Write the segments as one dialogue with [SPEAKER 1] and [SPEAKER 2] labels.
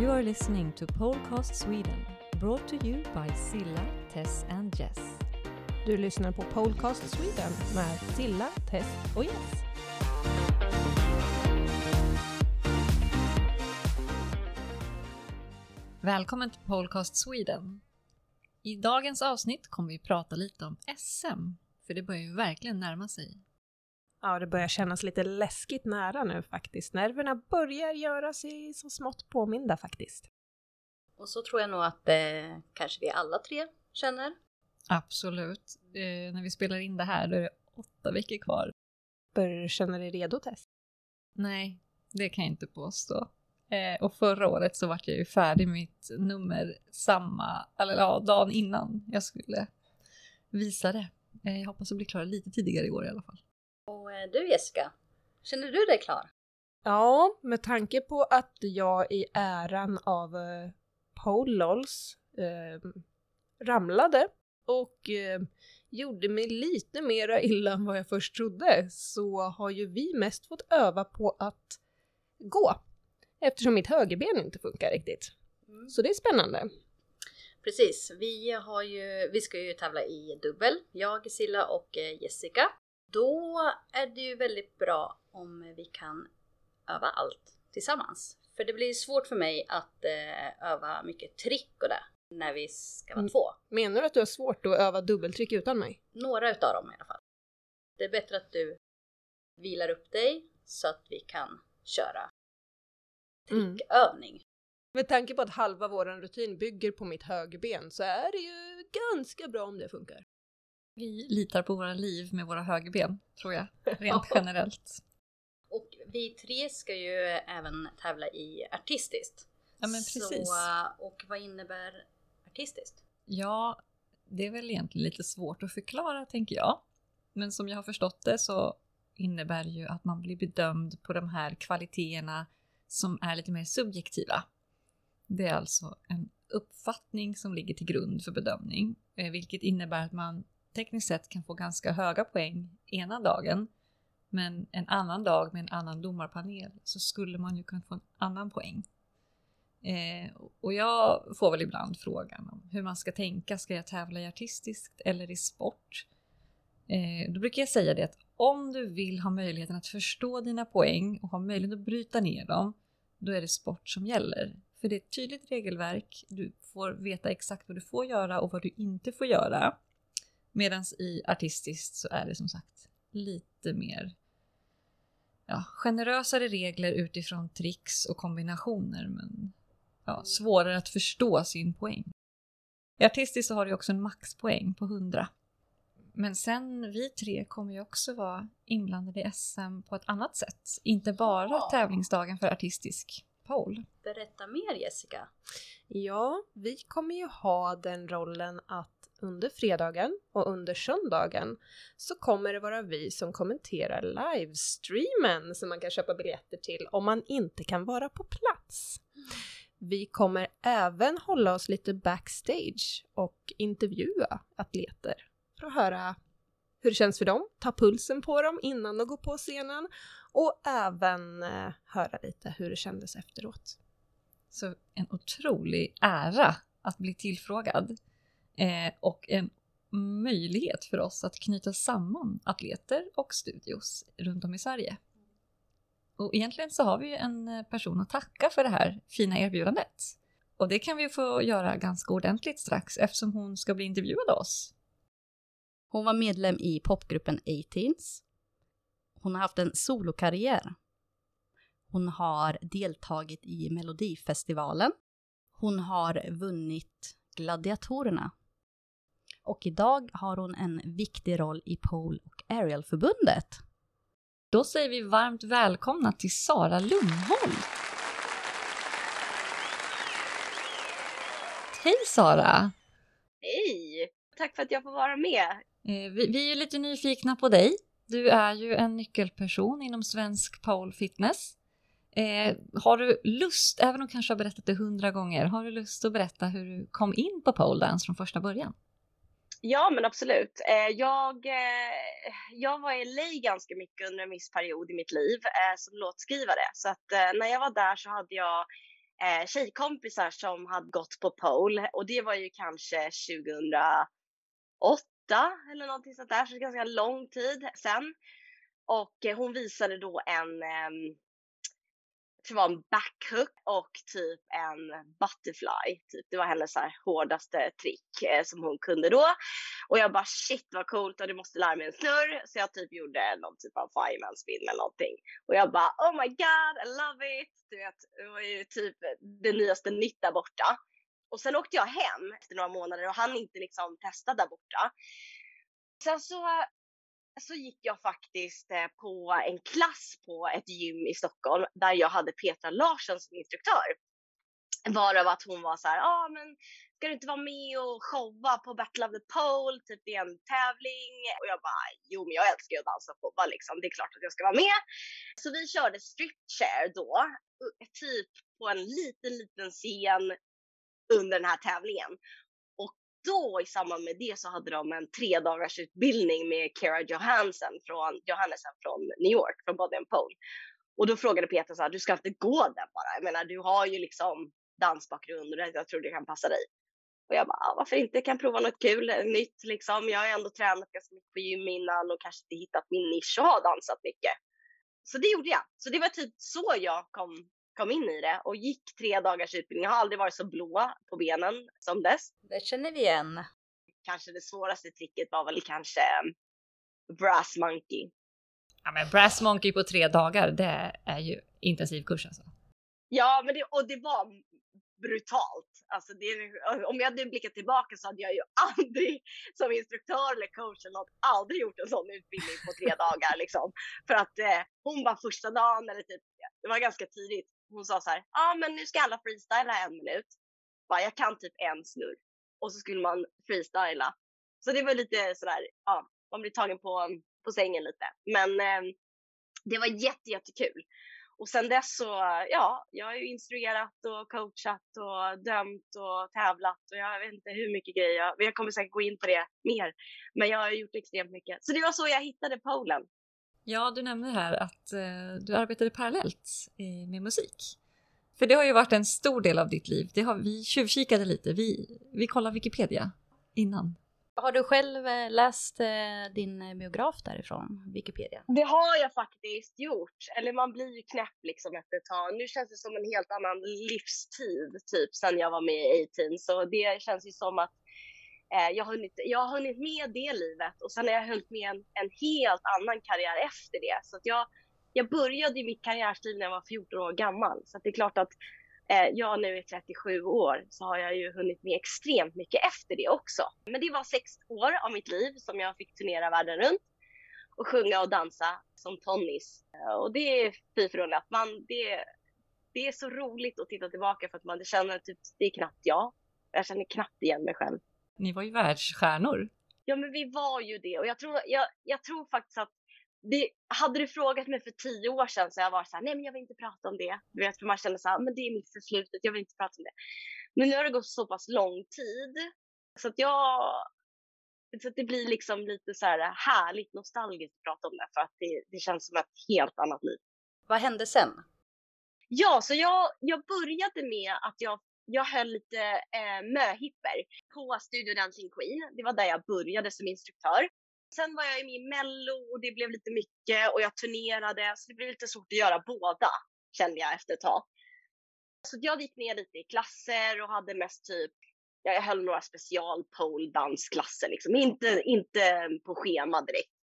[SPEAKER 1] You are listening to Polcast Sweden, brought to you by Silla, Tess and Jess.
[SPEAKER 2] Du lyssnar på Polcast Sweden med Silla, Tess och Jess.
[SPEAKER 1] Välkommen till Polcast Sweden. I dagens avsnitt kommer vi prata lite om SM, för det börjar ju verkligen närma sig.
[SPEAKER 2] Ja, det börjar kännas lite läskigt nära nu faktiskt. Nerverna börjar göra sig så smått påminda faktiskt.
[SPEAKER 3] Och så tror jag nog att eh, kanske vi alla tre känner.
[SPEAKER 1] Absolut. Eh, när vi spelar in det här då är det åtta veckor kvar.
[SPEAKER 2] Börjar du känna dig redo Tess?
[SPEAKER 1] Nej, det kan jag inte påstå. Eh, och förra året så vart jag ju färdig med mitt nummer samma, eller ja, dagen innan jag skulle visa det. Eh, jag hoppas att bli klar lite tidigare i år i alla fall.
[SPEAKER 3] Och eh, du Jessica, känner du dig klar?
[SPEAKER 2] Ja, med tanke på att jag i äran av eh, Polols eh, ramlade och eh, gjorde mig lite mera illa än vad jag först trodde så har ju vi mest fått öva på att gå eftersom mitt högerben inte funkar riktigt.
[SPEAKER 3] Mm.
[SPEAKER 2] Så det är spännande.
[SPEAKER 3] Precis, vi, har ju, vi ska ju tävla i dubbel, jag, Silla och eh, Jessica. Då är det ju väldigt bra om vi kan öva allt tillsammans. För det blir svårt för mig att eh, öva mycket trick och det när vi ska vara
[SPEAKER 2] Mm.
[SPEAKER 3] två.
[SPEAKER 2] Menar du att du har svårt att öva dubbeltryck utan mig?
[SPEAKER 3] Några utav dem i alla fall. Det är bättre att du vilar upp dig så att vi kan köra
[SPEAKER 2] Mm.
[SPEAKER 3] trickövning.
[SPEAKER 2] Med tanke på att halva våran rutin bygger på mitt högerben så är det ju ganska bra om det funkar.
[SPEAKER 1] Vi litar på våra liv med våra högerben, tror jag, rent generellt.
[SPEAKER 3] Och vi tre ska ju även tävla i artistiskt.
[SPEAKER 1] Ja, men precis.
[SPEAKER 3] Så, och vad innebär artistiskt?
[SPEAKER 1] Ja, det är väl egentligen lite svårt att förklara, tänker jag. Men som jag har förstått det så innebär ju att man blir bedömd på de här kvaliteterna som är lite mer subjektiva. Det är alltså en uppfattning som ligger till grund för bedömning, eh, vilket innebär att man tekniskt sett kan få ganska höga poäng ena dagen, men en annan dag med en annan domarpanel så skulle man ju kunna få en annan poäng. Eh, och jag får väl ibland frågan om hur man ska tänka. Ska jag tävla i artistiskt eller i sport? Eh, då brukar jag säga det att om du vill ha möjligheten att förstå dina poäng och ha möjlighet att bryta ner dem, då är det sport som gäller. För det är ett tydligt regelverk, du får veta exakt vad du får göra och vad du inte får göra. Medan i artistiskt så är det som sagt lite mer ja, generösare regler utifrån tricks och kombinationer men ja, svårare att förstå sin poäng. I artistiskt så har du också en maxpoäng på 100. Men sen vi tre kommer ju också vara inblandade i SM på ett annat sätt. Inte bara
[SPEAKER 3] Ja.
[SPEAKER 1] tävlingsdagen för artistisk pole.
[SPEAKER 3] Berätta mer Jessica.
[SPEAKER 2] Ja, vi kommer ju ha den rollen att under fredagen och under söndagen så kommer det vara vi som kommenterar livestreamen som man kan köpa biljetter till om man inte kan vara på plats. Vi kommer även hålla oss lite backstage och intervjua atleter för att höra hur det känns för dem, ta pulsen på dem innan de går på scenen och även eh, höra lite hur det kändes efteråt.
[SPEAKER 1] Så en otrolig ära att bli tillfrågad. Eh, och en möjlighet för oss att knyta samman atleter och studios runt om i Sverige. Och egentligen så har vi ju en eh, person att tacka för det här fina erbjudandet. Och det kan vi få göra ganska ordentligt strax eftersom hon ska bli intervjuad av oss.
[SPEAKER 3] Hon var medlem i popgruppen 18s. Hon har haft en solokarriär. Hon har deltagit i Melodifestivalen. Hon har vunnit Gladiatorerna. Och idag har hon en viktig roll i Pole och Aerial-förbundet.
[SPEAKER 1] Då säger vi varmt välkomna till Sara Lundholm. Hej Sara!
[SPEAKER 4] Hej! Tack för att jag får vara med.
[SPEAKER 1] Eh, Vi, vi är ju lite nyfikna på dig. Du är ju en nyckelperson inom svensk pole fitness. Eh, har du lust, även om du kanske har berättat det hundra gånger, har du lust att berätta hur du kom in på pole dance från första början?
[SPEAKER 4] Ja, men absolut. Eh, jag, eh, jag var i LA ganska mycket under en viss period i mitt liv eh, som låtskrivare. Så att när jag var där så hade jag tjejkompisar som hade gått på pole och det var ju kanske 2008 eller någonting sånt där, så ganska lång tid sen. Och hon visade då en ehm, eh, det var en backhook och typ en butterfly. Typ. Det var hennes så här, hårdaste trick eh, som hon kunde då. Och jag bara shit vad coolt och du måste lära mig en snurr. Så jag typ gjorde någon typ av fireman spin eller någonting. Och jag bara oh my god, I love it. Du vet, det var ju typ det nyaste nytt där borta. Och sen åkte jag hem efter några månader och han inte liksom testa där borta. Sen så så gick jag faktiskt eh, på en klass på ett gym i Stockholm där jag hade Petra Larsson som instruktör. Varav att hon var så här, ja ah, men ska du inte vara med och showa på Battle of the Pole, typ det är en tävling. Och jag bara, jo men jag älskar ju att dansa och showa liksom, det är klart att jag ska vara med. Så vi körde stripchair då, typ på en liten, liten scen under den här tävlingen då i samband med det så hade de en tre dagars utbildning med Kara Johansson från, Johannesson från New York, från Body and Pole. Och då frågade Peter så här, du ska inte gå den bara. Jag menar, du har ju liksom dansbakgrund och jag tror det kan passa dig. Och jag bara, varför inte? Kan prova något kul, eh, nytt liksom. Jag har ändå tränat ganska mycket på gym innan och kanske inte hittat min nisch och har dansat mycket. Så det gjorde jag. Så det var typ så jag kom kom in i det och gick tre dagars utbildning. Jag har aldrig varit så blå på benen som dess.
[SPEAKER 3] Det känner vi igen.
[SPEAKER 4] Kanske det svåraste tricket var väl kanske Brass Monkey.
[SPEAKER 1] Ja men Brass Monkey på tre dagar, det är ju intensivkurs alltså.
[SPEAKER 4] Ja, men det, och det var brutalt. Alltså det, om jag hade blickat tillbaka så hade jag ju aldrig som instruktör eller coach eller något, aldrig gjort en sån utbildning på tre dagar liksom. För att eh, hon var första dagen eller typ, det var ganska tidigt, hon sa så här, ja ah, men nu ska alla freestyla en minut. Bara, jag kan typ en snurr. Och så skulle man freestyla. Så det var lite sådär, ja, man blir tagen på, på sängen lite. Men eh, det var jätte, jättekul. Och sen dess så, ja, jag har ju instruerat och coachat och dömt och tävlat och jag vet inte hur mycket grejer. Jag, jag kommer säkert gå in på det mer. Men jag har gjort extremt mycket. Så det var så jag hittade polen.
[SPEAKER 1] Ja, du nämner här att eh, du arbetade parallellt eh, med musik. För det har ju varit en stor del av ditt liv. Det har vi tjuvkikade lite. Vi, vi kollade Wikipedia innan.
[SPEAKER 3] Har du själv eh, läst eh, din biograf därifrån, Wikipedia?
[SPEAKER 4] Det har jag faktiskt gjort. Eller man blir ju knäpp liksom efter ett tag. Nu känns det som en helt annan livstid typ sen jag var med i 18. Så det känns ju som att Eh, jag, har hunnit, jag har hunnit med det livet och sen har jag hunnit med en, en helt annan karriär efter det. Så att jag, jag började i mitt karriärsliv när jag var 14 år gammal. Så det är klart att eh, jag nu är 37 år så har jag ju hunnit med extremt mycket efter det också. Men det var sex år av mitt liv som jag fick turnera världen runt och sjunga och dansa som tonnis. Eh, och det är fy förunnat. Man, det, det är så roligt att titta tillbaka för att man känner att typ, det är knappt jag. Jag känner knappt igen mig själv.
[SPEAKER 1] Ni var ju världsstjärnor.
[SPEAKER 4] Ja, men vi var ju det och jag tror, jag, jag tror faktiskt att det, hade du frågat mig för tio år sedan så jag var så här, nej men jag vill inte prata om det. Du vet, för man känner så här, men det är mitt förflutet, jag vill inte prata om det. Men nu har det gått så pass lång tid så att jag, så att det blir liksom lite så här härligt nostalgiskt att prata om det för att det, det känns som ett helt annat liv.
[SPEAKER 3] Vad hände sen?
[SPEAKER 4] Ja, så jag, jag började med att jag jag höll lite eh, möhipper på Studio Dancing Queen. Det var där jag började som instruktör. Sen var jag med i Mello och det blev lite mycket och jag turnerade så det blev lite svårt att göra båda kände jag efter ett tag. Så jag gick ner lite i klasser och hade mest typ, jag höll några special pole dansklasser liksom, inte, inte på schema direkt.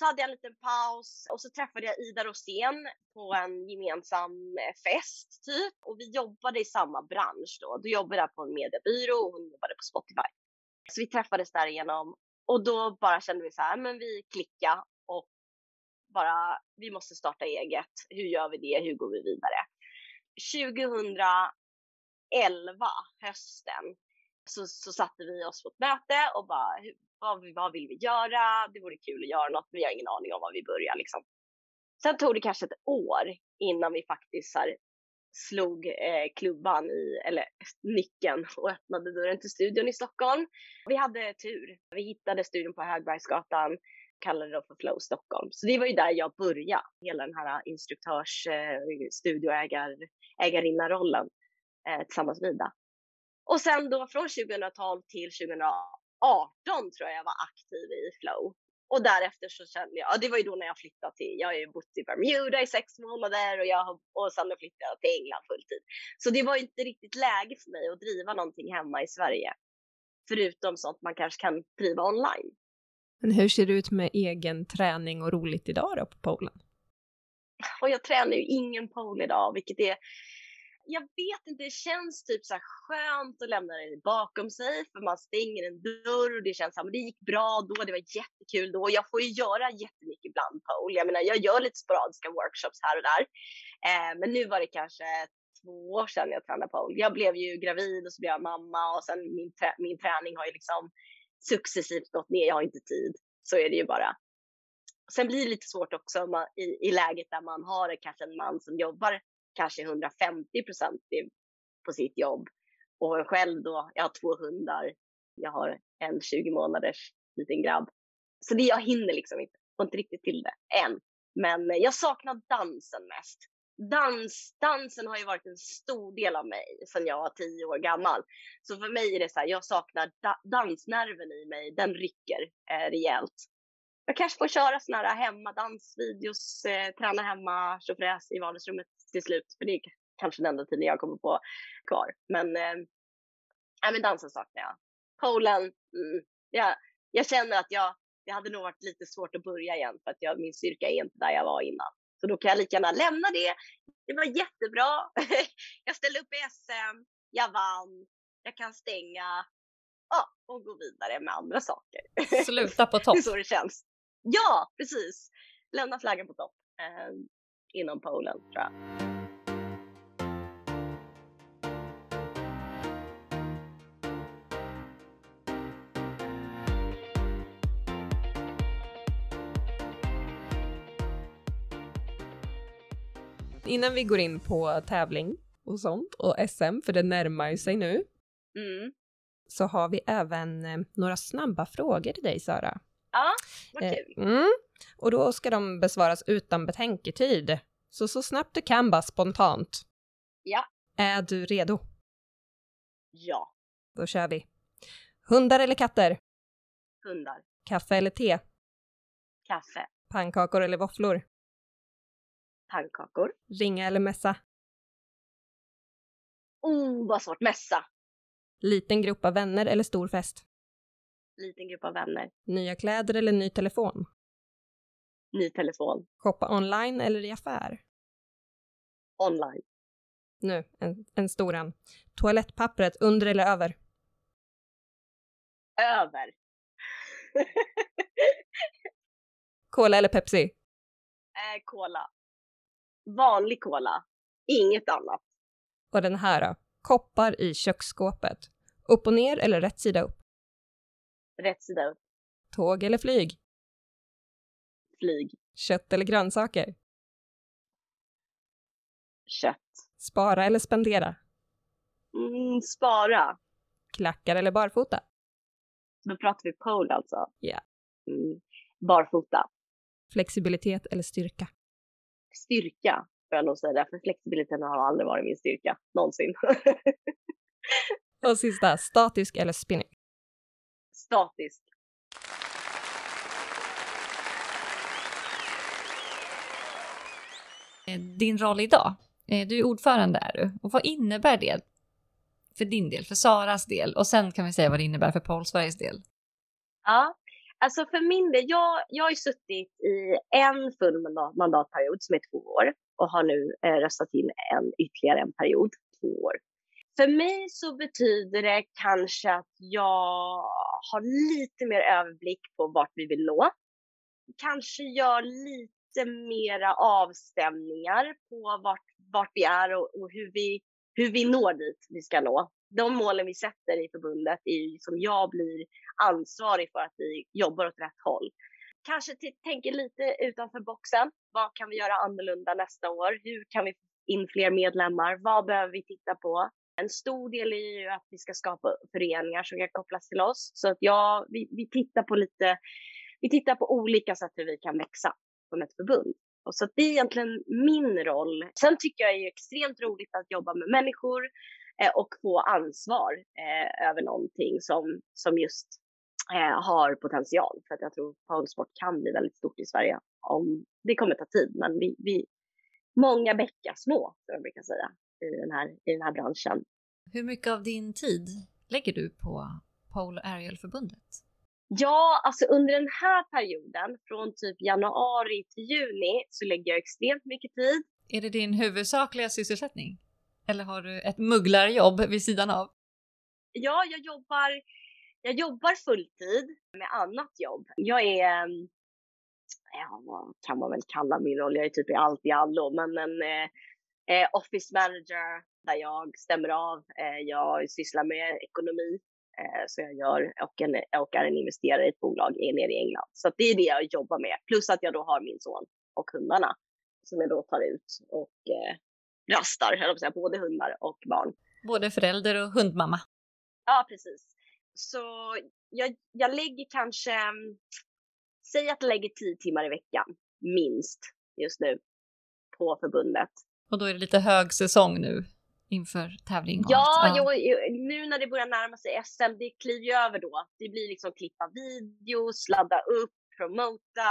[SPEAKER 4] Så hade jag en liten paus och så träffade jag Ida Rosén på en gemensam eh, fest typ. Och vi jobbade i samma bransch då. Då jobbade jag på en mediebyrå och hon jobbade på Spotify. Så vi träffades därigenom och då bara kände vi så här, men vi klickade och bara, vi måste starta eget. Hur gör vi det? Hur går vi vidare? 2011, hösten, så, så satte vi oss på ett möte och bara, vad, vad vill vi göra? Det vore kul att göra något, men vi har ingen aning om var vi börjar liksom. Sen tog det kanske ett år innan vi faktiskt här, slog eh, klubban i, eller nyckeln och öppnade dörren till studion i Stockholm. Vi hade tur. Vi hittade studion på Högbergsgatan, kallade det för Flow Stockholm. Så det var ju där jag började, hela den här instruktörs, eh, studioägarinna-rollen eh, tillsammans med Ida. Och sen då från 2012 till 2018 tror jag jag var aktiv i flow. Och därefter så kände jag, ja det var ju då när jag flyttade till, jag har ju bott i Bermuda i sex månader och, jag, och sen flyttade jag till England fulltid. Så det var inte riktigt läge för mig att driva någonting hemma i Sverige. Förutom sånt man kanske kan driva online.
[SPEAKER 2] Men hur ser det ut med egen träning och roligt idag då på polen?
[SPEAKER 4] Och jag tränar ju ingen pole idag, vilket är jag vet inte, det känns typ så här skönt att lämna det bakom sig för man stänger en dörr och det känns som det gick bra då, det var jättekul då. Jag får ju göra jättemycket ibland Paul, Jag menar, jag gör lite sporadiska workshops här och där. Eh, men nu var det kanske två år sedan jag tränade Paul. Jag blev ju gravid och så blev jag mamma och sen min, trä min träning har ju liksom successivt gått ner. Jag har inte tid. Så är det ju bara. Sen blir det lite svårt också man, i, i läget där man har kanske en man som jobbar kanske 150 procent på sitt jobb. Och själv då, jag har två hundar, jag har en 20 månaders liten grabb. Så det, jag hinner liksom inte, får inte riktigt till det än. Men jag saknar dansen mest. Dans, dansen har ju varit en stor del av mig sedan jag var tio år gammal. Så för mig är det så här, jag saknar da dansnerven i mig, den rycker eh, rejält. Jag kanske får köra såna här hemmadansvideos, eh, träna hemma, tjofräs i vardagsrummet till slut, för det är kanske den enda tiden jag kommer på kvar. Men, eh, men dansen saknar jag. Polen, mm, jag, jag känner att jag, det hade nog varit lite svårt att börja igen för att jag, min styrka är inte där jag var innan. Så då kan jag lika gärna lämna det. Det var jättebra. jag ställde upp i SM, jag vann, jag kan stänga ja, och gå vidare med andra saker.
[SPEAKER 1] Sluta på topp.
[SPEAKER 4] det är så det känns. Ja, precis. Lämna flaggan på topp. Inom Polen tror jag.
[SPEAKER 2] Innan vi går in på tävling och sånt och SM, för det närmar ju sig nu,
[SPEAKER 4] mm.
[SPEAKER 2] så har vi även eh, några snabba frågor till dig Sara.
[SPEAKER 4] Ja, vad eh, kul.
[SPEAKER 2] Mm. Och då ska de besvaras utan betänketid. Så så snabbt du kan bara spontant.
[SPEAKER 4] Ja.
[SPEAKER 2] Är du redo?
[SPEAKER 4] Ja.
[SPEAKER 2] Då kör vi. Hundar eller katter?
[SPEAKER 4] Hundar.
[SPEAKER 2] Kaffe eller te?
[SPEAKER 4] Kaffe.
[SPEAKER 2] Pannkakor eller våfflor?
[SPEAKER 4] Pannkakor.
[SPEAKER 2] Ringa eller mässa?
[SPEAKER 4] Oh, vad svårt. Mässa.
[SPEAKER 2] Liten grupp av vänner eller stor fest?
[SPEAKER 4] Liten grupp av vänner.
[SPEAKER 2] Nya kläder eller ny telefon?
[SPEAKER 4] Ny telefon.
[SPEAKER 2] Shoppa online eller i affär?
[SPEAKER 4] Online.
[SPEAKER 2] Nu, en, en stor en. Toalettpappret under eller över?
[SPEAKER 4] Över.
[SPEAKER 2] Cola eller Pepsi?
[SPEAKER 4] Äh, cola. Vanlig cola. Inget annat.
[SPEAKER 2] Och den här då? Koppar i köksskåpet. Upp och ner eller rätt sida upp?
[SPEAKER 4] Rätt sida upp.
[SPEAKER 2] Tåg eller flyg?
[SPEAKER 4] Flyg.
[SPEAKER 2] Kött eller grönsaker?
[SPEAKER 4] Kött.
[SPEAKER 2] Spara eller spendera?
[SPEAKER 4] Mm, spara.
[SPEAKER 2] Klackar eller barfota?
[SPEAKER 4] Då pratar vi pole alltså?
[SPEAKER 2] Ja. Yeah.
[SPEAKER 4] Mm, barfota.
[SPEAKER 2] Flexibilitet eller styrka?
[SPEAKER 4] Styrka, får jag nog säga. För flexibiliteten har aldrig varit min styrka, någonsin.
[SPEAKER 2] Och sista, statisk eller spinning?
[SPEAKER 4] Statisk.
[SPEAKER 1] Eh, din roll idag. Eh, du är ordförande är du. Och vad innebär det för din del, för Saras del? Och sen kan vi säga vad det innebär för Paul Sveriges del.
[SPEAKER 4] Ja, alltså för min del, jag, jag har ju suttit i en full mandat, mandatperiod som är två år och har nu eh, röstat in en ytterligare en period, två år. För mig så betyder det kanske att jag har lite mer överblick på vart vi vill nå. Kanske gör lite lite mera avstämningar på vart, vart vi är och, och, hur, vi, hur vi når dit vi ska nå. De målen vi sätter i förbundet är ju som jag blir ansvarig för att vi jobbar åt rätt håll. Kanske tänker lite utanför boxen. Vad kan vi göra annorlunda nästa år? Hur kan vi få in fler medlemmar? Vad behöver vi titta på? En stor del är ju att vi ska skapa föreningar som kan kopplas till oss. Så att ja, vi, vi tittar på lite, vi tittar på olika sätt hur vi kan växa som ett förbund. Och så det är egentligen min roll. Sen tycker jag det är extremt roligt att jobba med människor, eh, och få ansvar eh, över någonting som, som just eh, har potential. För att jag tror poolsport kan bli väldigt stort i Sverige. Om, det kommer ta tid, men vi, vi många bäckar små, som jag brukar säga, i den, här, i den här branschen.
[SPEAKER 1] Hur mycket av din tid lägger du på Pole Aerial-förbundet?
[SPEAKER 4] Ja, alltså under den här perioden, från typ januari till juni, så lägger jag extremt mycket tid.
[SPEAKER 1] Är det din huvudsakliga sysselsättning? Eller har du ett mugglarjobb vid sidan av?
[SPEAKER 4] Ja, jag jobbar, jag jobbar fulltid med annat jobb. Jag är, ja vad kan man väl kalla min roll? Jag är typ i allt i allo, men en eh, eh, office manager där jag stämmer av. Eh, jag sysslar med ekonomi eh, så jag gör och, en, och är en investerare i ett bolag nere i England. Så det är det jag jobbar med. Plus att jag då har min son och hundarna som jag då tar ut och eh, rastar, höll säga, både hundar och barn.
[SPEAKER 1] Både förälder och hundmamma.
[SPEAKER 4] Ja, precis. Så jag, jag lägger kanske, säg att jag lägger tio timmar i veckan, minst, just nu på förbundet.
[SPEAKER 1] Och då är det lite högsäsong nu inför tävling?
[SPEAKER 4] Ja, ja. Jo, nu när det börjar närma sig SM, det kliver ju över då. Det blir liksom klippa videos, ladda upp, promota,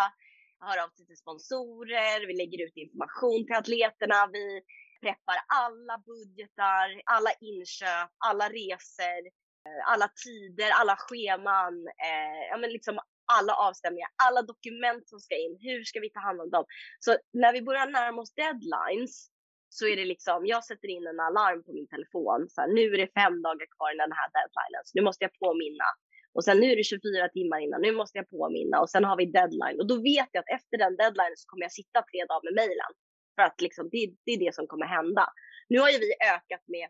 [SPEAKER 4] höra av sig till sponsorer, vi lägger ut information till atleterna, vi preppar alla budgetar, alla inköp, alla resor, eh, alla tider, alla scheman, eh, ja men liksom alla avstämningar, alla dokument som ska in, hur ska vi ta hand om dem? Så när vi börjar närma oss deadlines så är det liksom, jag sätter in en alarm på min telefon, så här, nu är det fem dagar kvar innan den här deadlinen, så nu måste jag påminna. Och sen nu är det 24 timmar innan, nu måste jag påminna och sen har vi deadline och då vet jag att efter den deadline så kommer jag sitta tre dagar med mejlen. För att liksom, det, det, är det som kommer hända. Nu har ju vi ökat med,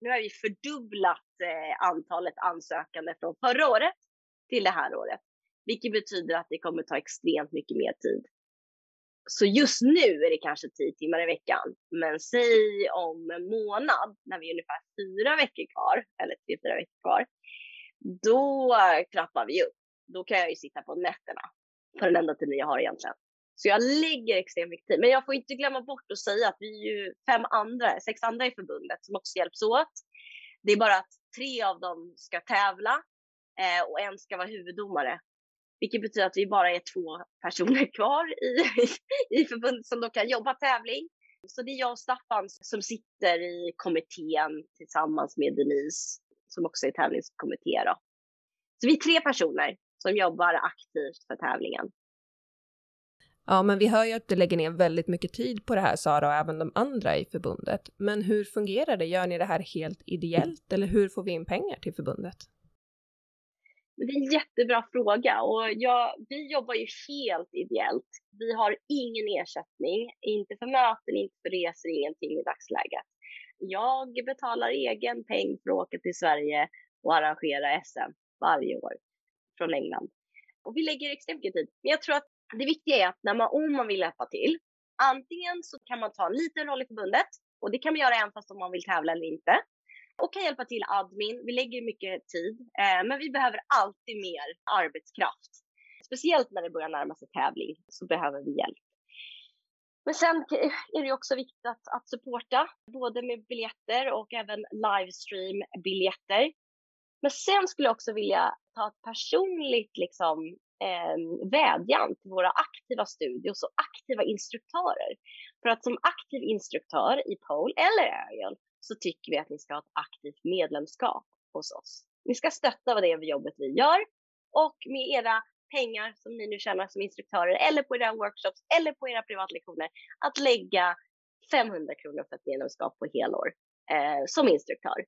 [SPEAKER 4] nu har vi fördubblat eh, antalet ansökande från förra året till det här året. Vilket betyder att det kommer ta extremt mycket mer tid. Så just nu är det kanske tio timmar i veckan. Men säg om en månad, när vi är ungefär fyra veckor kvar, eller tre, fyra veckor kvar, då trappar vi upp. Då kan jag ju sitta på nätterna på den enda tiden jag har egentligen. Så jag lägger extremt mycket tid. Men jag får inte glömma bort att säga att vi är ju fem andra, sex andra i förbundet som också hjälps åt. Det är bara att tre av dem ska tävla eh, och en ska vara huvuddomare. Vilket betyder att vi bara är två personer kvar i, i förbundet som då kan jobba tävling. Så det är jag och Staffan som sitter i kommittén tillsammans med Denise som också är tävlingskommitté. Då. Så vi är tre personer som jobbar aktivt för tävlingen.
[SPEAKER 2] Ja, men vi hör ju att du lägger ner väldigt mycket tid på det här Sara och även de andra i förbundet. Men hur fungerar det? Gör ni det här helt ideellt eller hur får vi in pengar till förbundet?
[SPEAKER 4] Det är en jättebra fråga och jag, vi jobbar ju helt ideellt. Vi har ingen ersättning, inte för möten, inte för resor, ingenting i dagsläget. Jag betalar egen peng för att åka till Sverige och arrangera SM varje år från England. Och vi lägger extremt mycket tid. Men jag tror att det viktiga är att när man, om man vill hjälpa till, antingen så kan man ta en liten roll i förbundet och det kan man göra även fast om man vill tävla eller inte. Och kan hjälpa till admin. Vi lägger mycket tid, eh, men vi behöver alltid mer arbetskraft. Speciellt när det börjar närma sig tävling så behöver vi hjälp. Men sen är det också viktigt att, att supporta, både med biljetter och även livestream-biljetter. Men sen skulle jag också vilja ta ett personligt liksom, eh, vädjan till våra aktiva studios och aktiva instruktörer. För att som aktiv instruktör i pole eller aerial så tycker vi att ni ska ha ett aktivt medlemskap hos oss. Ni ska stötta det jobbet vi gör och med era pengar som ni nu tjänar som instruktörer eller på era workshops eller på era privatlektioner att lägga 500 kronor för ett medlemskap på helår eh, som instruktör.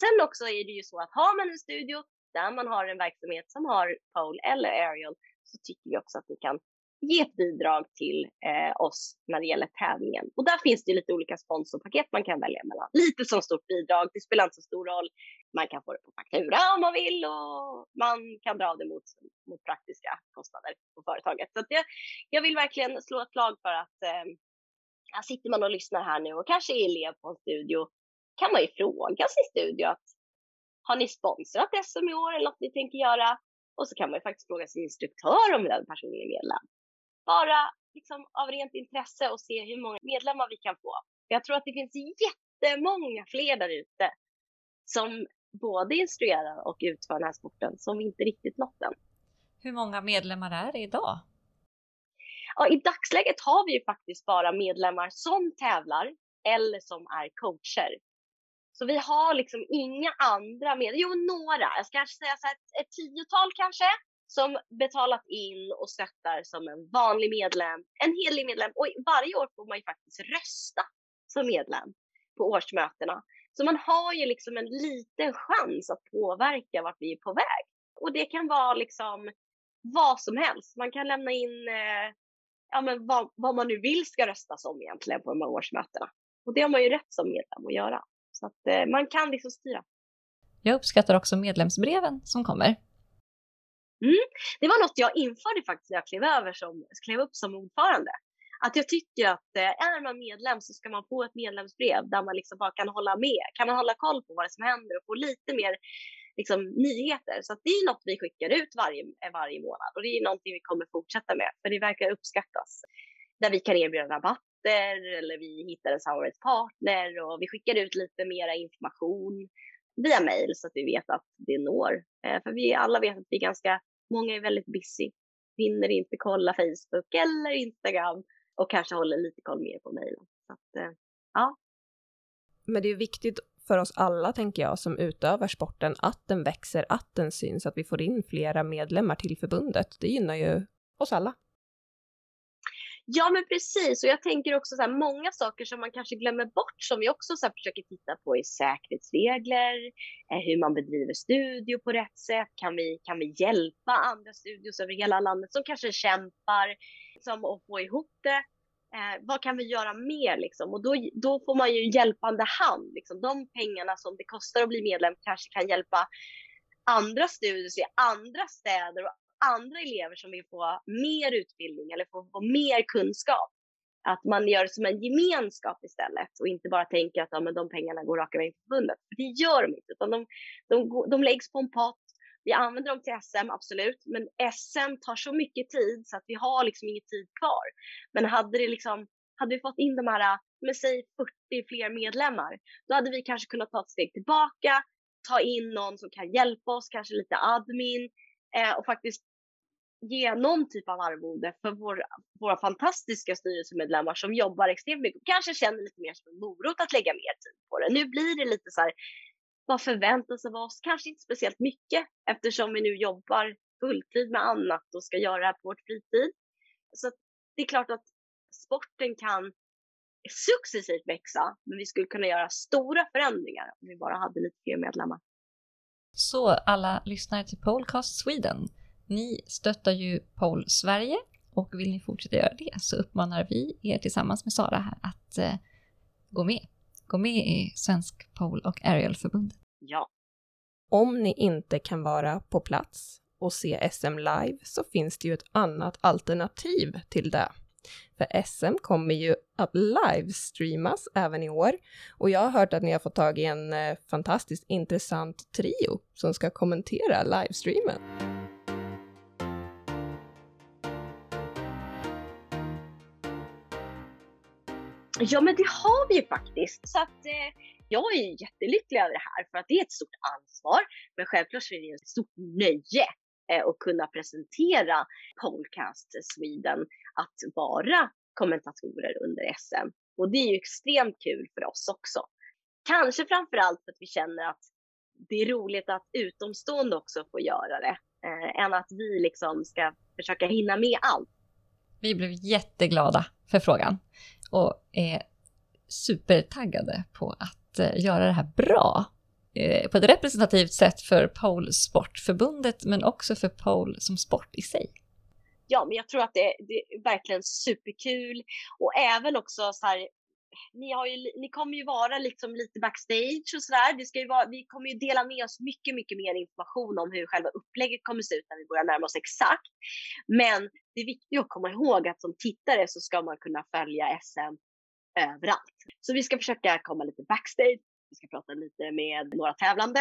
[SPEAKER 4] Sen också är det ju så att har man en studio där man har en verksamhet som har pole eller aerial så tycker vi också att ni kan ge ett bidrag till eh, oss när det gäller tävlingen. Och där finns det lite olika sponsorpaket man kan välja mellan. Lite som stort bidrag, det spelar inte så stor roll. Man kan få det på faktura om man vill och man kan dra det mot, mot praktiska kostnader på företaget. Så jag, jag vill verkligen slå ett slag för att eh, sitter man och lyssnar här nu och kanske är elev på en studio kan man ju fråga sin studio att har ni sponsrat SM i år eller något ni tänker göra? Och så kan man ju faktiskt fråga sin instruktör om den personen är medlem. Bara liksom av rent intresse och se hur många medlemmar vi kan få. Jag tror att det finns jättemånga fler där ute som både instruerar och utför den här sporten som vi inte riktigt nått än.
[SPEAKER 1] Hur många medlemmar är det idag?
[SPEAKER 4] Ja, I dagsläget har vi ju faktiskt bara medlemmar som tävlar eller som är coacher. Så vi har liksom inga andra medlemmar, jo några, jag ska kanske säga så här, ett, ett tiotal kanske, som betalat in och stöttar som en vanlig medlem, en helig medlem. Och varje år får man ju faktiskt rösta som medlem på årsmötena. Så man har ju liksom en liten chans att påverka vart vi är på väg. Och det kan vara liksom vad som helst. Man kan lämna in eh, ja, men vad, vad, man nu vill ska röstas om egentligen på de här årsmötena. Och det har man ju rätt som medlem att göra. Så att eh, man kan liksom styra.
[SPEAKER 1] Jag uppskattar också medlemsbreven som kommer.
[SPEAKER 4] Mm. Det var något jag införde faktiskt när jag klev, över som, klev upp som ordförande. Att jag tycker att eh, är man medlem så ska man få ett medlemsbrev där man liksom bara kan hålla med. Kan man hålla koll på vad som händer och få lite mer liksom, nyheter. Så det är något vi skickar ut varje, eh, varje månad och det är någonting vi kommer fortsätta med för det verkar uppskattas. Där vi kan erbjuda rabatter eller vi hittar en samarbetspartner och vi skickar ut lite mera information via mail så att vi vet att det når. Eh, för vi alla vet att vi är ganska, många är väldigt busy, hinner inte kolla Facebook eller Instagram och kanske håller lite koll mer på mailen. Så att, eh, ja.
[SPEAKER 2] Men det är viktigt för oss alla, tänker jag, som utövar sporten, att den växer, att den syns, att vi får in flera medlemmar till förbundet. Det gynnar ju oss alla.
[SPEAKER 4] Ja, men precis. Och jag tänker också så här, många saker som man kanske glömmer bort som vi också så här, försöker titta på är säkerhetsregler, eh, hur man bedriver studio på rätt sätt. Kan vi, kan vi hjälpa andra studios över hela landet som kanske kämpar som att få ihop det? Eh, vad kan vi göra mer liksom? Och då, då får man ju en hjälpande hand. Liksom. De pengarna som det kostar att bli medlem kanske kan hjälpa andra studios i andra städer och andra elever som vill få mer utbildning eller få, få mer kunskap. Att man gör det som en gemenskap istället och inte bara tänker att ja, men de pengarna går raka vägen till förbundet. För det gör de inte, utan de, de, de läggs på en pott. Vi använder dem till SM, absolut, men SM tar så mycket tid så att vi har liksom ingen tid kvar. Men hade det liksom, hade vi fått in de här, men säg 40 fler medlemmar, då hade vi kanske kunnat ta ett steg tillbaka, ta in någon som kan hjälpa oss, kanske lite admin, eh, och faktiskt ge någon typ av arvode för vår, våra fantastiska styrelsemedlemmar som jobbar extremt mycket och kanske känner lite mer som en morot att lägga mer tid på det. Nu blir det lite så här, vad förväntas av oss? Kanske inte speciellt mycket eftersom vi nu jobbar fulltid med annat och ska göra det här på vårt fritid. Så det är klart att sporten kan successivt växa, men vi skulle kunna göra stora förändringar om vi bara hade lite fler medlemmar.
[SPEAKER 1] Så alla lyssnare till Polecast Sweden, ni stöttar ju Pol Sverige och vill ni fortsätta göra det så uppmanar vi er tillsammans med Sara här att eh, gå med. Gå med i Svensk Pol och Aerialförbundet.
[SPEAKER 4] Ja.
[SPEAKER 2] Om ni inte kan vara på plats och se SM live så finns det ju ett annat alternativ till det. För SM kommer ju att livestreamas även i år och jag har hört att ni har fått tag i en eh, fantastiskt intressant trio som ska kommentera livestreamen.
[SPEAKER 4] Ja, men det har vi ju faktiskt. Så att eh, jag är jättelycklig över det här för att det är ett stort ansvar. Men självklart så är det ett stort nöje Eh, och kunna presentera Podcast Sweden att vara kommentatorer under SM. Och det är ju extremt kul för oss också. Kanske framför allt för att vi känner att det är roligt att utomstående också får göra det. Eh, än att vi liksom ska försöka hinna med allt.
[SPEAKER 1] Vi blev jätteglada för frågan och är supertaggade på att eh, göra det här bra eh, på ett representativt sätt för Pole Sportförbundet men också för Pole som sport i sig.
[SPEAKER 4] Ja, men jag tror att det, det är verkligen superkul och även också så här ni, har ju, ni kommer ju vara liksom lite backstage och sådär. vi kommer ju dela med oss mycket, mycket mer information om hur själva upplägget kommer se ut när vi börjar närma oss exakt. Men det är viktigt att komma ihåg att som tittare så ska man kunna följa SM överallt. Så vi ska försöka komma lite backstage. Vi ska prata lite med några tävlande.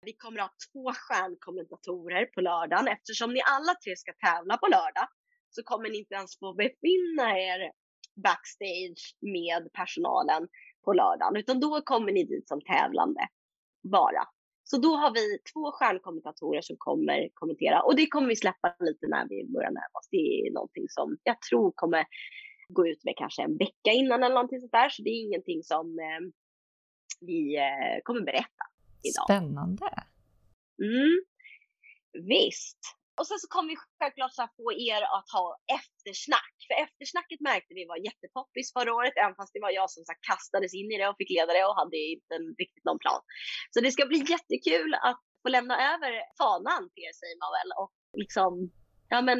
[SPEAKER 4] Vi kommer att ha två stjärnkommentatorer på lördagen. Eftersom ni alla tre ska tävla på lördag så kommer ni inte ens få befinna er backstage med personalen på lördagen, utan då kommer ni dit som tävlande. bara. Så då har vi två stjärnkommentatorer som kommer kommentera och det kommer vi släppa lite när vi börjar närma oss. Det är någonting som jag tror kommer gå ut med kanske en vecka innan eller någonting sånt där. Så det är ingenting som eh, vi eh, kommer berätta idag.
[SPEAKER 1] Spännande.
[SPEAKER 4] Mm. Visst. Och sen så kommer vi självklart så få er att ha eftersnack. För eftersnacket märkte vi var jättepoppis förra året, även fast det var jag som så kastades in i det och fick leda det och hade inte riktigt någon plan. Så det ska bli jättekul att få lämna över fanan till er säger man väl och liksom, ja men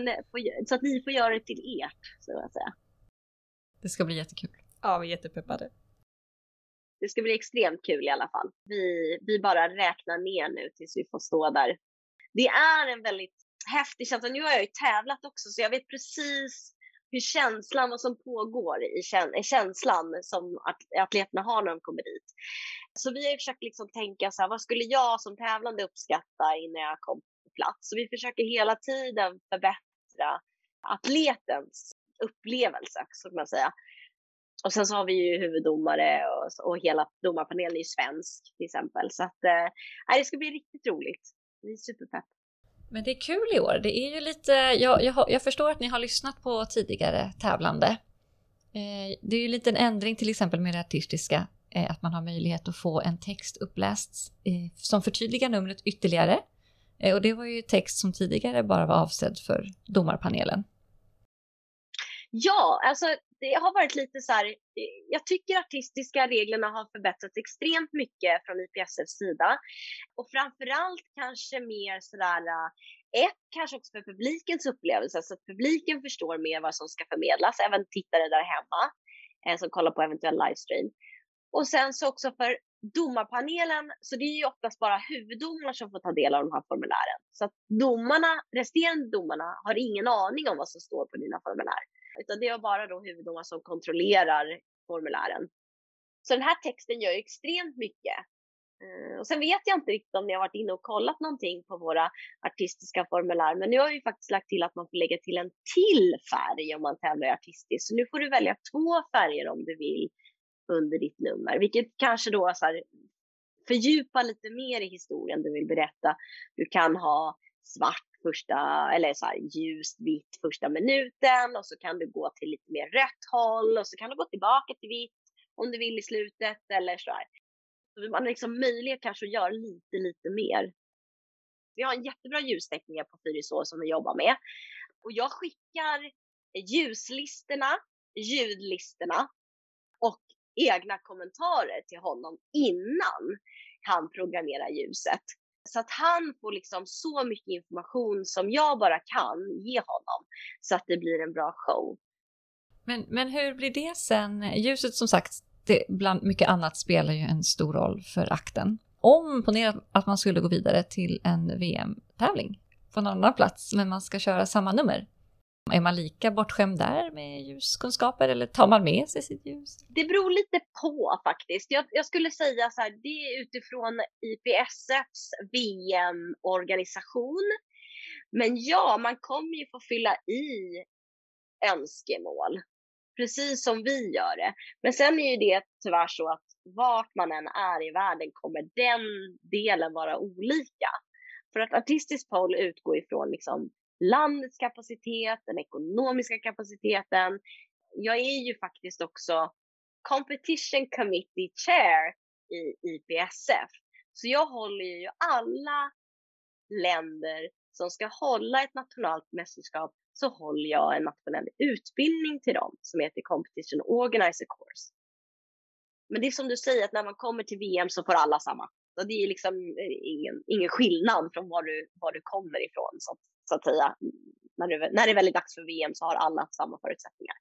[SPEAKER 4] så att ni får göra det till ert, så att säga.
[SPEAKER 1] Det ska bli jättekul.
[SPEAKER 2] Ja, vi är jättepeppade.
[SPEAKER 4] Det ska bli extremt kul i alla fall. Vi, vi bara räknar ner nu tills vi får stå där. Det är en väldigt häftig känsla. Nu har jag ju tävlat också så jag vet precis hur känslan, vad som pågår i känslan som atleterna har när de kommer dit. Så vi har ju försökt liksom tänka så här, vad skulle jag som tävlande uppskatta innan jag kom på plats? Så vi försöker hela tiden förbättra atletens upplevelse, så kan man säga. Och sen så har vi ju huvuddomare och, och hela domarpanelen är ju svensk till exempel. Så att eh, det ska bli riktigt roligt. Vi är superpepp.
[SPEAKER 1] Men det är kul i år. Det är ju lite, jag, jag, jag förstår att ni har lyssnat på tidigare tävlande. Eh, det är ju lite en ändring till exempel med det artistiska, eh, att man har möjlighet att få en text uppläst eh, som förtydligar numret ytterligare. Och det var ju text som tidigare bara var avsedd för domarpanelen.
[SPEAKER 4] Ja, alltså det har varit lite så här, jag tycker artistiska reglerna har förbättrats extremt mycket från IPSFs sida. Och framförallt kanske mer sådär, eh, ett, kanske också för publikens upplevelse, så att publiken förstår mer vad som ska förmedlas, även tittare där hemma eh, som kollar på eventuell livestream. Och sen så också för domarpanelen, så det är ju oftast bara huvuddomarna som får ta del av de här formulären. Så att domarna, resterande domarna har ingen aning om vad som står på dina formulär. Utan det är bara då huvuddomaren som kontrollerar formulären. Så den här texten gör ju extremt mycket. Eh, och sen vet jag inte riktigt om ni har varit inne och kollat någonting på våra artistiska formulär, men nu har vi faktiskt lagt till att man får lägga till en till färg om man tävlar artistiskt. Så nu får du välja två färger om du vill under ditt nummer, vilket kanske då så här, fördjupa lite mer i historien du vill berätta. Du kan ha svart första, eller så här, ljust vitt första minuten och så kan du gå till lite mer rött håll och så kan du gå tillbaka till vitt om du vill i slutet eller så här. Så man har liksom möjlighet kanske att göra lite, lite mer. Vi har en jättebra ljustäckning på Fyrisår som vi jobbar med och jag skickar ljuslistorna, ljudlistorna och egna kommentarer till honom innan han programmerar ljuset. Så att han får liksom så mycket information som jag bara kan ge honom så att det blir en bra show.
[SPEAKER 1] Men, men hur blir det sen? Ljuset som sagt, det, bland mycket annat spelar ju en stor roll för akten. Om, ponera att man skulle gå vidare till en VM-tävling på en annan plats, men man ska köra samma nummer. Är man lika bortskämd där med ljuskunskaper eller tar man med sig sitt ljus?
[SPEAKER 4] Det beror lite på faktiskt. Jag, jag skulle säga så här, det är utifrån IPSFs VM-organisation. Men ja, man kommer ju få fylla i önskemål, precis som vi gör det. Men sen är ju det tyvärr så att vart man än är i världen kommer den delen vara olika. För att artistisk poll utgår ifrån liksom landets kapacitet, den ekonomiska kapaciteten. Jag är ju faktiskt också Competition Committee Chair i IPSF. Så jag håller ju alla länder som ska hålla ett nationellt mästerskap så håller jag en nationell utbildning till dem som heter Competition Organizer Course. Men det är som du säger att när man kommer till VM så får alla samma. Så det är liksom eh, ingen, ingen skillnad från var du, var du kommer ifrån. Så så att säga. När det, när det är väldigt dags för VM så har alla samma förutsättningar.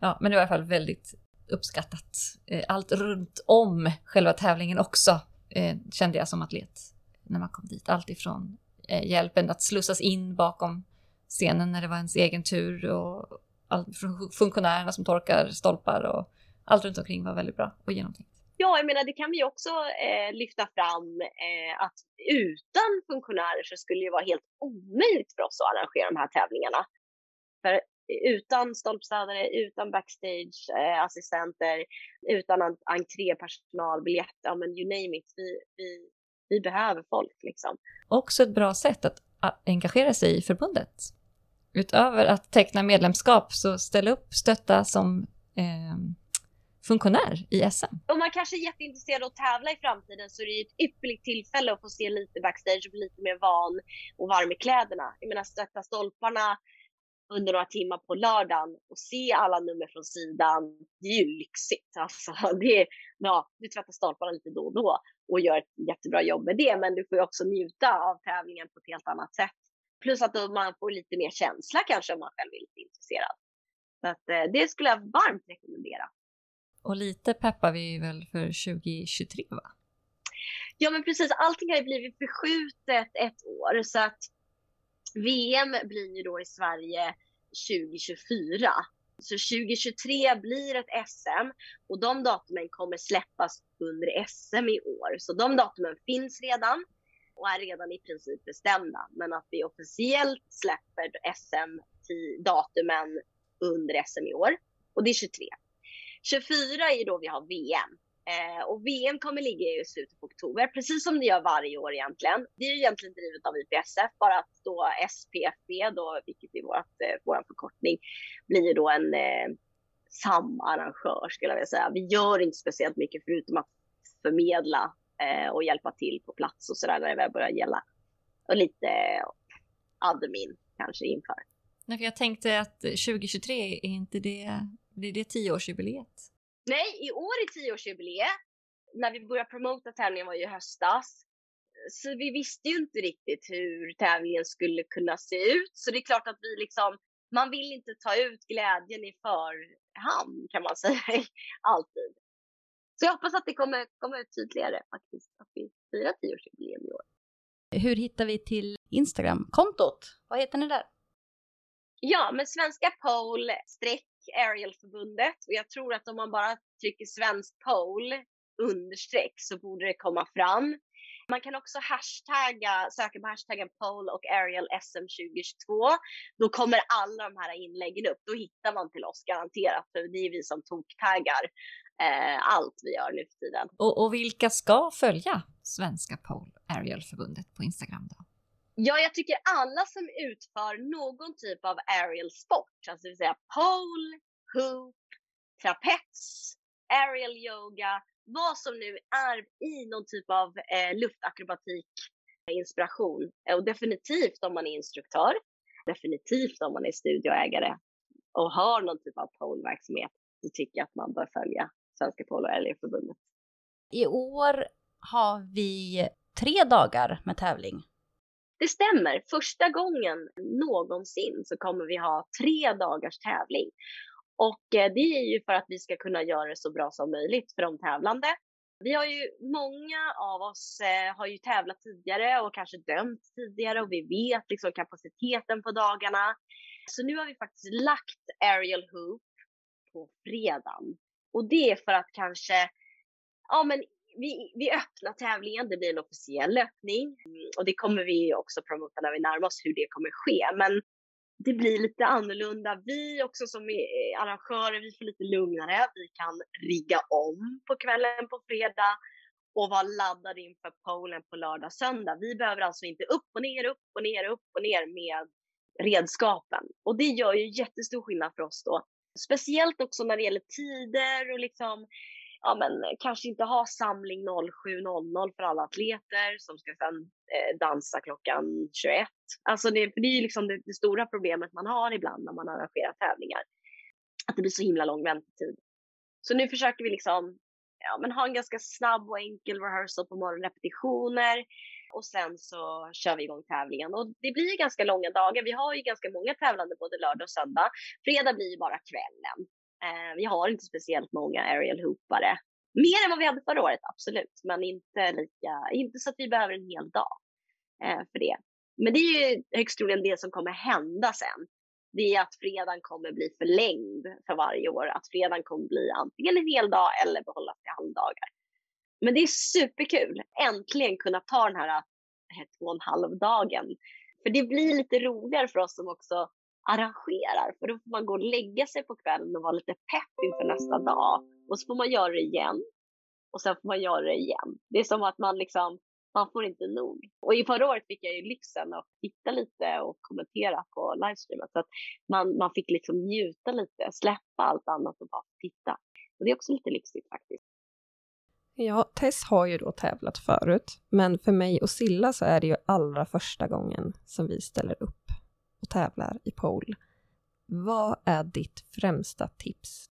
[SPEAKER 1] Ja, men det var i alla fall väldigt uppskattat. Eh, allt runt om själva tävlingen också eh, kände jag som atlet när man kom dit. Allt ifrån hjälpen att slussas in bakom scenen när det var ens egen tur och allt från funktionärerna som torkar stolpar och allt runt omkring var väldigt bra och genomtänkt.
[SPEAKER 4] Ja, jag menar det kan vi också eh, lyfta fram eh, att utan funktionärer så skulle det vara helt omöjligt för oss att arrangera de här tävlingarna. För utan stolpstädare, utan backstageassistenter, eh, utan entrépersonal, biljett, ja men you name it. Vi, vi, Vi behöver folk liksom.
[SPEAKER 1] Också ett bra sätt att engagera sig i förbundet. Utöver att teckna medlemskap så ställa upp, stötta som eh, funktionär i SM.
[SPEAKER 4] Om man kanske är jätteintresserad av att tävla i framtiden så är det ju ett ypperligt tillfälle att få se lite backstage och bli lite mer van och varm i kläderna. Jag menar stötta stolparna under några timmar på lördagen och se alla nummer från sidan. Det är ju lyxigt. Alltså, det är, ja, du tvättar stolparna lite då och då och gör ett jättebra jobb med det. Men du får ju också njuta av tävlingen på ett helt annat sätt. Plus att då man får lite mer känsla kanske om man själv är lite intresserad. Så att, eh, det skulle jag varmt rekommendera.
[SPEAKER 1] Och lite peppar vi väl för 2023 va?
[SPEAKER 4] Ja men precis, allting har ju blivit förskjutet ett år så att VM blir ju då i Sverige 2024. Så 2023 blir ett SM och de datumen kommer släppas under SM i år. Så de datumen finns redan och är redan i princip bestämda. Men att vi officiellt släpper SM-datumen under SM i år. Och det är 23. 24 är då vi har VM. Eh, och VM kommer ligga i slutet på oktober, precis som det gör varje år egentligen. Det är ju egentligen drivet av IPSF, bara att då SPFB, då, vilket är vårt, eh, vår förkortning, blir då en eh, samarrangör skulle jag vilja säga. Vi gör inte speciellt mycket förutom att förmedla eh, och hjälpa till på plats och sådär när det väl börjar gälla. Och lite eh, admin kanske inför.
[SPEAKER 1] Nej, för jag tänkte att 2023 är inte det, blir det tioårsjubileet?
[SPEAKER 4] Nej, i år är tioårsjubileet. När vi började promota tävlingen var ju i höstas. Så vi visste ju inte riktigt hur tävlingen skulle kunna se ut. Så det är klart att vi liksom, man vill inte ta ut glädjen i förhand kan man säga alltid. Så jag hoppas att det kommer, kommer ut tydligare faktiskt, att vi firar tioårsjubileum i år.
[SPEAKER 3] Hur hittar vi till Instagram-kontot? Vad heter ni där?
[SPEAKER 4] Ja, men svenska pole streck Aerialförbundet och jag tror att om man bara trycker svensk pole understreck så borde det komma fram. Man kan också hashtagga, söka på hashtaggen pole och Aerial SM 2022. Då kommer alla de här inläggen upp. Då hittar man till oss garanterat för det är vi som toktaggar eh, allt vi gör nu för tiden.
[SPEAKER 1] Och, och vilka ska följa Svenska Pole Aerialförbundet på Instagram då?
[SPEAKER 4] Ja, jag tycker alla som utför någon typ av aerial sport, alltså det vill säga pole, hoop, trapets, aerial yoga, vad som nu är i någon typ av eh, luftakrobatik eh, inspiration. Eh, och definitivt om man är instruktör, definitivt om man är studioägare och har någon typ av poleverksamhet, så tycker jag att man bör följa Svenska Polo och Aerialförbundet.
[SPEAKER 3] I år har vi tre dagar med tävling.
[SPEAKER 4] Det stämmer. Första gången någonsin så kommer vi ha tre dagars tävling. Och eh, det är ju för att vi ska kunna göra det så bra som möjligt för de tävlande. Vi har ju, många av oss eh, har ju tävlat tidigare och kanske dömt tidigare och vi vet liksom kapaciteten på dagarna. Så nu har vi faktiskt lagt aerial hoop på fredagen. Och det är för att kanske, ja men vi, vi öppnar tävlingen, det blir en officiell öppning mm, och det kommer vi också promota när vi närmar oss hur det kommer ske. Men det blir lite annorlunda. Vi också som arrangörer, vi får lite lugnare. Vi kan rigga om på kvällen på fredag och vara laddade inför polen på lördag, söndag. Vi behöver alltså inte upp och ner, upp och ner, upp och ner med redskapen. Och det gör ju jättestor skillnad för oss då. Speciellt också när det gäller tider och liksom ja, men eh, kanske inte ha samling 07.00 för alla atleter som ska sedan eh, dansa klockan 21. Alltså det, det är liksom det, det, stora problemet man har ibland när man arrangerar tävlingar. Att det blir så himla lång väntetid. Så nu försöker vi liksom ja, men ha en ganska snabb och enkel rehearsal på morgonrepetitioner och sen så kör vi igång tävlingen och det blir ganska långa dagar. Vi har ju ganska många tävlande både lördag och söndag. Fredag blir ju bara kvällen. Eh, vi har inte speciellt många aerial hoopare. Mer än vad vi hade förra året, absolut, men inte lika, inte så att vi behöver en hel dag eh, för det. Men det är ju högst troligen det som kommer hända sen. Det är att fredagen kommer bli förlängd för varje år. Att fredagen kommer bli antingen en hel dag eller behållas till halvdagar. Men det är superkul. Äntligen kunna ta den här eh, två och en halv dagen. För det blir lite roligare för oss som också arrangerar. För då får man gå och lägga sig på kvällen och vara lite pepp inför nästa dag. Och så får man göra det igen. Och sen får man göra det igen. Det är som att man liksom, man får inte nog. Och i förra året fick jag ju lyxen att titta lite och kommentera på livestreamen. Så att man, man fick liksom njuta lite, släppa allt annat och bara titta. Och det är också lite lyxigt faktiskt.
[SPEAKER 2] Ja, Tess har ju då tävlat förut, men för mig och Silla så är det ju allra första gången som vi ställer upp och tävlar i pole. Vad är ditt främsta tips?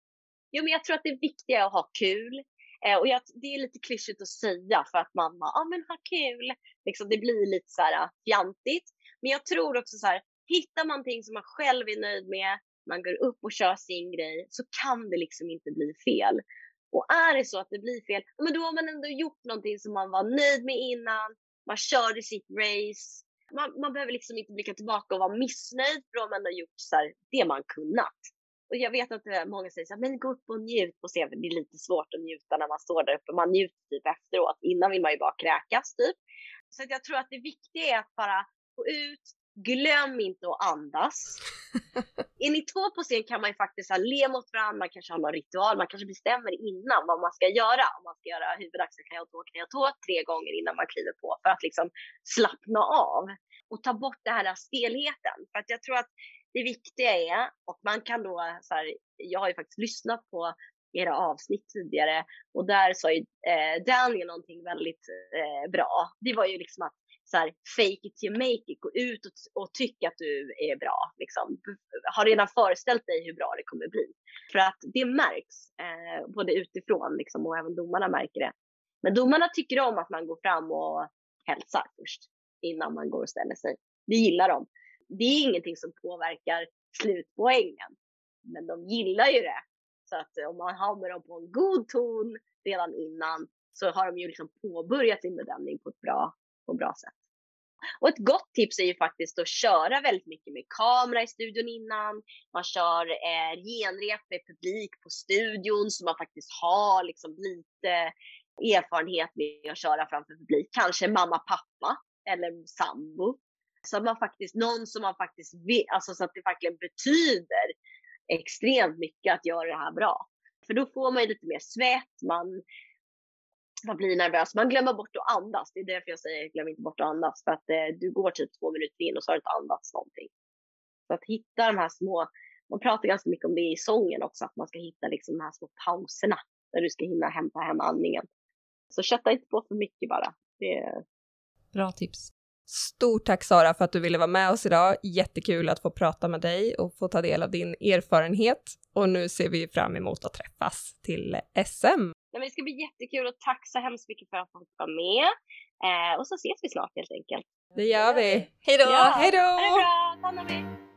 [SPEAKER 4] Jo, men jag tror att det viktiga är att ha kul. Eh, och jag, det är lite klyschigt att säga för att man bara, ja ah, men ha kul. Liksom, det blir lite så här ah, fjantigt. Men jag tror också så här, hittar man någonting som man själv är nöjd med, man går upp och kör sin grej, så kan det liksom inte bli fel. Och är det så att det blir fel, men då har man ändå gjort någonting som man var nöjd med innan, man körde sitt race. Man, man behöver liksom inte blicka tillbaka och vara missnöjd för då har man har gjort så här, det man kunnat. Och jag vet att eh, många säger så här, men gå upp och njut på scen. Det är lite svårt att njuta när man står där uppe. Man njuter typ efteråt. Innan vill man ju bara kräkas typ. Så jag tror att det viktiga är att bara gå ut, glöm inte att andas. är ni två på scen kan man ju faktiskt här, le mot varandra, man kanske har någon ritual, man kanske bestämmer innan vad man ska göra. Om man ska göra huvudaxel, knä och tå, knä och tå tre gånger innan man kliver på för att liksom slappna av och ta bort den här stelheten. För att jag tror att det viktiga är, och man kan då, så här, jag har ju faktiskt lyssnat på era avsnitt tidigare och där sa ju eh, Daniel någonting väldigt eh, bra. Det var ju liksom att så här, fake it till make it, gå ut och, och tycka att du är bra. Liksom. Har redan föreställt dig hur bra det kommer bli. För att det märks, eh, både utifrån liksom, och även domarna märker det. Men domarna tycker om att man går fram och hälsar först innan man går och ställer sig. Det gillar de det är ingenting som påverkar slutpoängen. Men de gillar ju det. Så att om man hamnar dem på en god ton redan innan så har de ju liksom påbörjat sin bedömning på ett bra, på ett bra sätt. Och ett gott tips är ju faktiskt att köra väldigt mycket med kamera i studion innan. Man kör eh, genrep med publik på studion så man faktiskt har liksom lite erfarenhet med att köra framför publik. Kanske mamma, pappa eller sambo så att man faktiskt, någon som man faktiskt vet, alltså så att det verkligen betyder extremt mycket att göra det här bra. För då får man ju lite mer svett, man, man blir nervös, man glömmer bort att andas. Det är därför jag säger glöm inte bort att andas. För att eh, du går typ två minuter in och så har du inte andats någonting. Så att hitta de här små, man pratar ganska mycket om det i sången också, att man ska hitta liksom de här små pauserna där du ska hinna hämta hem andningen. Så kötta inte på för mycket bara. Det är...
[SPEAKER 1] Bra tips.
[SPEAKER 2] Stort tack Sara för att du ville vara med oss idag. Jättekul att få prata med dig och få ta del av din erfarenhet. Och nu ser vi fram emot att träffas till SM.
[SPEAKER 4] Nej, det ska bli jättekul och tack så hemskt mycket för att jag vara med. Eh, och så ses vi snart helt enkelt.
[SPEAKER 2] Det gör vi.
[SPEAKER 1] Hej då!
[SPEAKER 4] Ja.
[SPEAKER 2] Hej då!
[SPEAKER 4] Ha det bra! Ta hand om er.